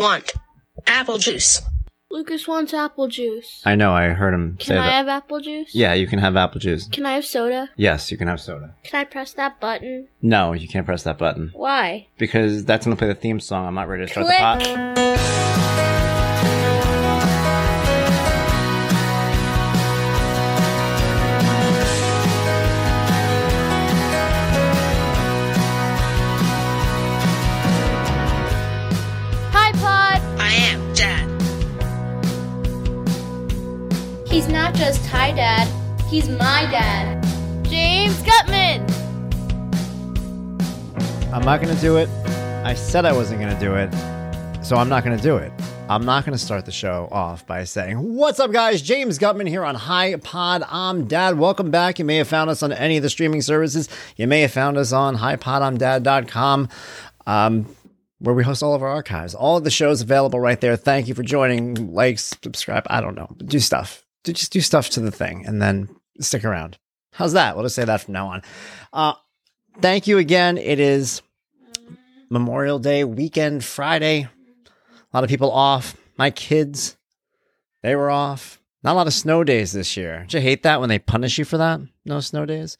want apple juice. Lucas wants apple juice. I know. I heard him Can say I that. have apple juice? yeah, you can have apple juice. Can I have soda? Yes, you can have soda. Can I press that button? No, you can't press that button Why? because that's gonna play the theme song. I'm not ready to start Click. the pot. I'm not gonna do it. I said I wasn't gonna do it, so I'm not gonna do it. I'm not gonna start the show off by saying, "What's up, guys? James Guttman here on Hi Pod. I'm Dad. Welcome back. You may have found us on any of the streaming services. You may have found us on HiPodI'mDad.com." Um, where we host all of our archives. All of the shows available right there. Thank you for joining. Like, subscribe. I don't know. Do stuff. Do, just do stuff to the thing and then stick around. How's that? We'll just say that from now on. Uh, thank you again. It is Memorial Day weekend, Friday. A lot of people off. My kids, they were off. Not a lot of snow days this year. Did you hate that when they punish you for that? No snow days?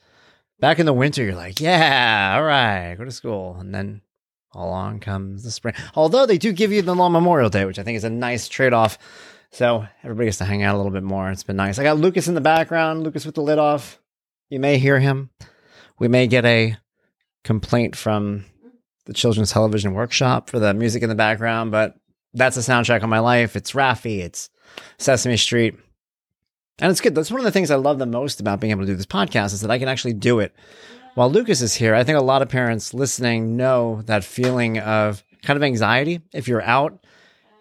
Back in the winter, you're like, yeah, all right, go to school. And then along comes the spring. Although they do give you the long Memorial Day, which I think is a nice trade off. So everybody gets to hang out a little bit more. It's been nice. I got Lucas in the background, Lucas with the lid off. You may hear him. We may get a complaint from the Children's Television Workshop for the music in the background, but that's the soundtrack of my life. It's Raffi, it's Sesame Street. And it's good. That's one of the things I love the most about being able to do this podcast is that I can actually do it while Lucas is here. I think a lot of parents listening know that feeling of kind of anxiety if you're out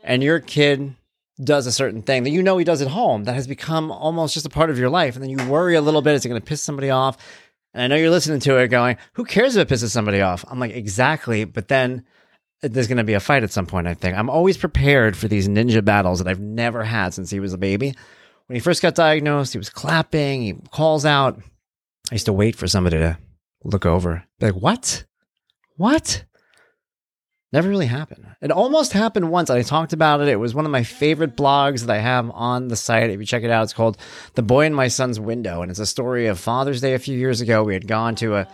and your kid does a certain thing that you know he does at home that has become almost just a part of your life. And then you worry a little bit, is it going to piss somebody off? And I know you're listening to it going, who cares if it pisses somebody off? I'm like, exactly. But then there's going to be a fight at some point, I think. I'm always prepared for these ninja battles that I've never had since he was a baby. When he first got diagnosed, he was clapping, he calls out. I used to wait for somebody to look over, be like, what? What? Never really happened. It almost happened once. I talked about it. It was one of my favorite blogs that I have on the site. If you check it out, it's called The Boy in My Son's Window. And it's a story of Father's Day a few years ago. We had gone to a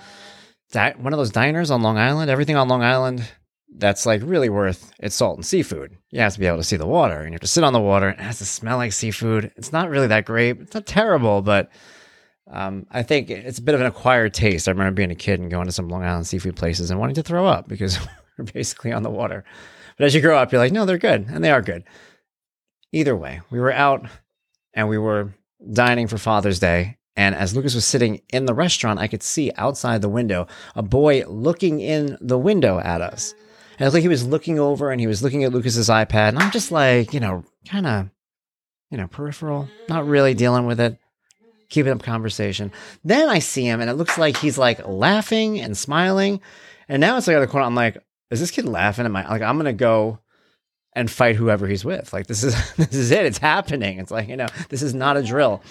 one of those diners on Long Island. Everything on Long Island that's like really worth its salt and seafood. You have to be able to see the water and you have to sit on the water. and It has to smell like seafood. It's not really that great. It's not terrible, but um, I think it's a bit of an acquired taste. I remember being a kid and going to some Long Island seafood places and wanting to throw up because we're basically on the water. But as you grow up, you're like, no, they're good. And they are good. Either way, we were out and we were dining for Father's Day. And as Lucas was sitting in the restaurant, I could see outside the window a boy looking in the window at us. And it was like he was looking over and he was looking at Lucas's iPad. And I'm just like, you know, kind of, you know, peripheral, not really dealing with it, keeping up conversation. Then I see him and it looks like he's like laughing and smiling. And now it's like out of the corner. I'm like, is this kid laughing at my, like, I'm to go and fight whoever he's with. Like, this is, this is it. It's happening. It's like, you know, this is not a drill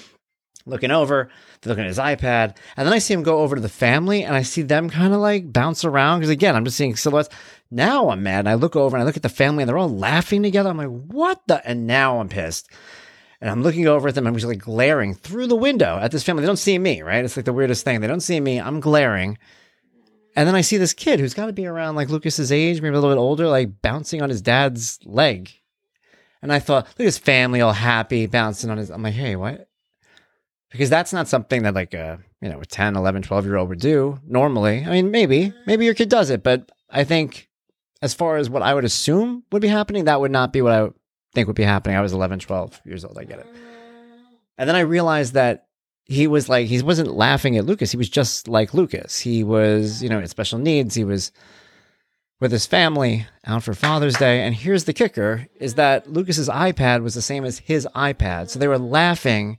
looking over, they're looking at his iPad, and then I see him go over to the family, and I see them kind of like bounce around because again, I'm just seeing silhouettes. Now I'm mad, and I look over and I look at the family, and they're all laughing together. I'm like, what the? And now I'm pissed. And I'm looking over at them. I'm just like glaring through the window at this family. They don't see me, right? It's like the weirdest thing. They don't see me. I'm glaring. And then I see this kid who's got to be around like Lucas's age, maybe a little bit older, like bouncing on his dad's leg. And I thought, look at his family all happy, bouncing on his. I'm like, hey, what? because that's not something that like a you know a 10 11 12 year old would do normally i mean maybe maybe your kid does it but i think as far as what i would assume would be happening that would not be what i think would be happening i was 11 12 years old i get it and then i realized that he was like he wasn't laughing at lucas he was just like lucas he was you know had special needs he was with his family out for father's day and here's the kicker is that lucas's ipad was the same as his ipad so they were laughing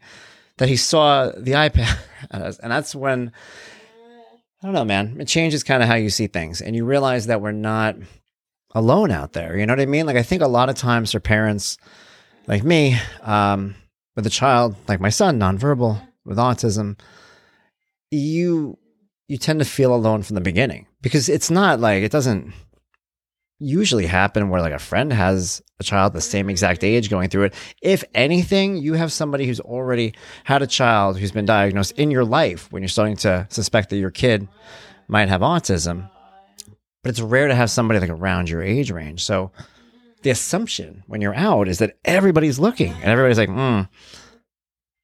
that he saw the iPad. And that's when, I don't know, man, it changes kind of how you see things. And you realize that we're not alone out there. You know what I mean? Like, I think a lot of times for parents like me, um, with a child like my son, nonverbal, with autism, you you tend to feel alone from the beginning because it's not like it doesn't usually happen where like a friend has a child the same exact age going through it. If anything, you have somebody who's already had a child who's been diagnosed in your life when you're starting to suspect that your kid might have autism. But it's rare to have somebody like around your age range. So the assumption when you're out is that everybody's looking and everybody's like, hmm.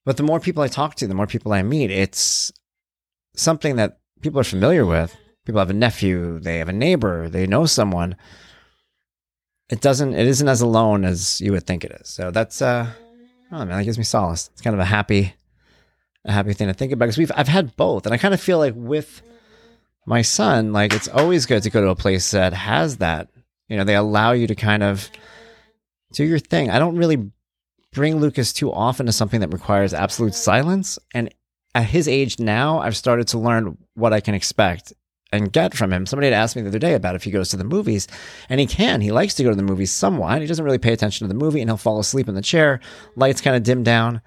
But the more people I talk to, the more people I meet, it's something that people are familiar with. People have a nephew, they have a neighbor, they know someone. It doesn't, it isn't as alone as you would think it is. So that's, uh, oh man, that gives me solace. It's kind of a happy, a happy thing to think about because we've, I've had both. And I kind of feel like with my son, like it's always good to go to a place that has that you know, they allow you to kind of do your thing. I don't really bring Lucas too often to something that requires absolute silence. And at his age now, I've started to learn what I can expect and get from him. Somebody had asked me the other day about if he goes to the movies, and he can. He likes to go to the movies somewhat. He doesn't really pay attention to the movie, and he'll fall asleep in the chair. Lights kind of dim down.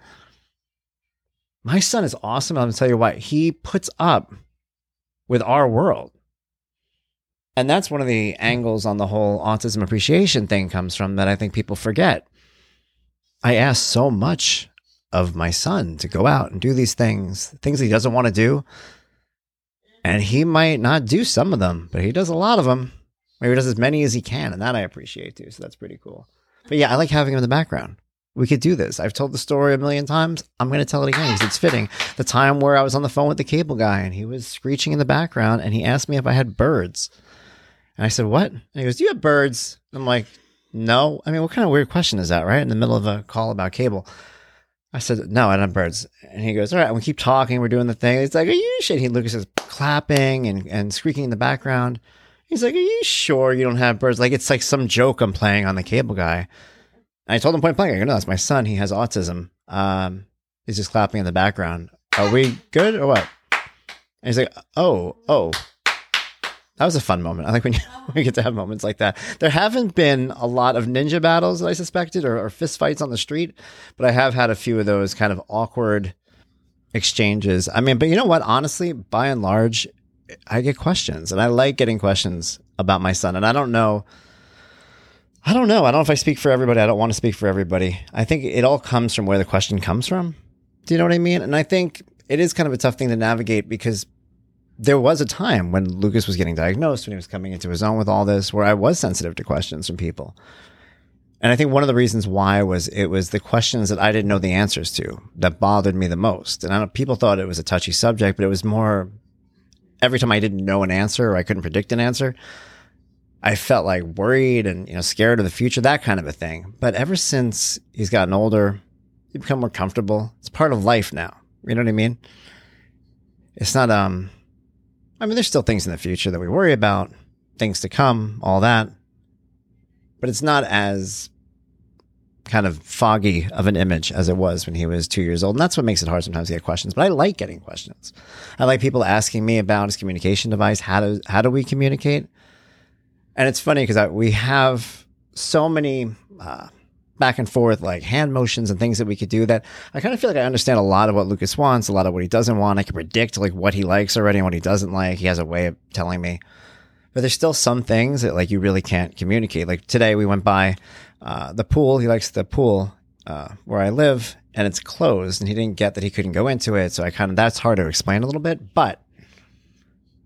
My son is awesome. I'm going to tell you why. He puts up with our world. And that's one of the angles on the whole autism appreciation thing comes from that I think people forget. I ask so much of my son to go out and do these things, things he doesn't want to do. And he might not do some of them, but he does a lot of them. Maybe he does as many as he can. And that I appreciate too. So that's pretty cool. But yeah, I like having him in the background. We could do this. I've told the story a million times. I'm going to tell it again because it's fitting. The time where I was on the phone with the cable guy and he was screeching in the background and he asked me if I had birds. And I said, What? And he goes, Do you have birds? I'm like, No. I mean, what kind of weird question is that, right? In the middle of a call about cable. I said, No, I don't have birds. And he goes, All right. We keep talking. We're doing the thing. It's like, Are you shit? He Lucas is clapping and, and squeaking in the background. He's like, Are you sure you don't have birds? Like, it's like some joke I'm playing on the cable guy. And I told him point blank, I go, No, that's my son. He has autism. Um, he's just clapping in the background. Are we good or what? And he's like, Oh, oh, that was a fun moment. I think when you, you get to have moments like that. There haven't been a lot of ninja battles that I suspected or, or fist fights on the street, but I have had a few of those kind of awkward exchanges. I mean, but you know what? Honestly, by and large, I get questions and I like getting questions about my son. And I don't know. I don't know. I don't know if I speak for everybody. I don't want to speak for everybody. I think it all comes from where the question comes from. Do you know what I mean? And I think it is kind of a tough thing to navigate because there was a time when Lucas was getting diagnosed, when he was coming into his own with all this, where I was sensitive to questions from people. And I think one of the reasons why was it was the questions that I didn't know the answers to that bothered me the most. And I people thought it was a touchy subject, but it was more every time I didn't know an answer or I couldn't predict an answer, I felt like worried and you know scared of the future, that kind of a thing. But ever since he's gotten older, he's become more comfortable. It's part of life now. You know what I mean? It's not um I mean, there's still things in the future that we worry about, things to come, all that. But it's not as kind of foggy of an image as it was when he was two years old. And that's what makes it hard sometimes to get questions. But I like getting questions. I like people asking me about his communication device. How do, how do we communicate? And it's funny because we have so many uh, back and forth, like hand motions and things that we could do that I kind of feel like I understand a lot of what Lucas wants, a lot of what he doesn't want. I can predict like what he likes already and what he doesn't like. He has a way of telling me. But there's still some things that like you really can't communicate. Like today we went by uh, the pool. He likes the pool uh, where I live and it's closed and he didn't get that he couldn't go into it. So I kind of, that's hard to explain a little bit, but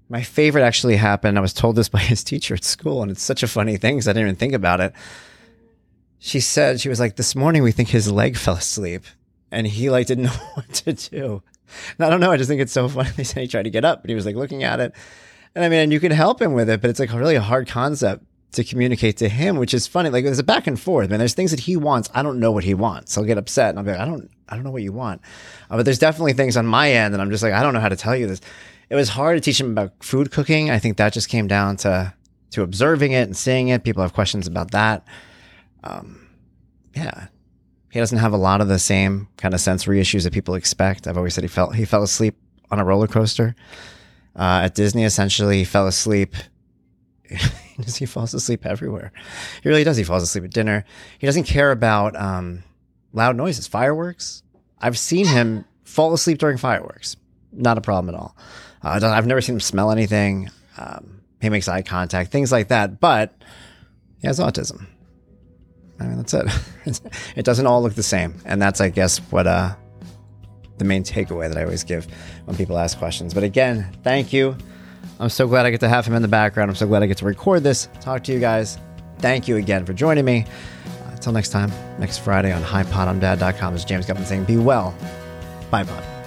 my favorite actually happened. I was told this by his teacher at school and it's such a funny thing because I didn't even think about it she said she was like this morning we think his leg fell asleep and he like didn't know what to do. And i don't know i just think it's so funny they said he tried to get up but he was like looking at it. And i mean you can help him with it but it's like a really hard concept to communicate to him which is funny. Like there's a back and forth man. There's things that he wants i don't know what he wants. I'll get upset and i'll be like i don't i don't know what you want. Uh, but there's definitely things on my end and i'm just like i don't know how to tell you this. It was hard to teach him about food cooking. I think that just came down to to observing it and seeing it. People have questions about that um, yeah, he doesn't have a lot of the same kind of sensory issues that people expect. I've always said he felt he fell asleep on a roller coaster uh, at Disney. Essentially, he fell asleep. he falls asleep everywhere. He really does. He falls asleep at dinner. He doesn't care about um, loud noises, fireworks. I've seen him fall asleep during fireworks. Not a problem at all. Uh, I've never seen him smell anything. Um, he makes eye contact, things like that. But he has autism. I mean, that's it. it doesn't all look the same, and that's, I guess, what uh, the main takeaway that I always give when people ask questions. But again, thank you. I'm so glad I get to have him in the background. I'm so glad I get to record this, talk to you guys. Thank you again for joining me. Uh, until next time, next Friday on HighPodOnDad.com. This is James Guttman saying, "Be well." Bye, Pod.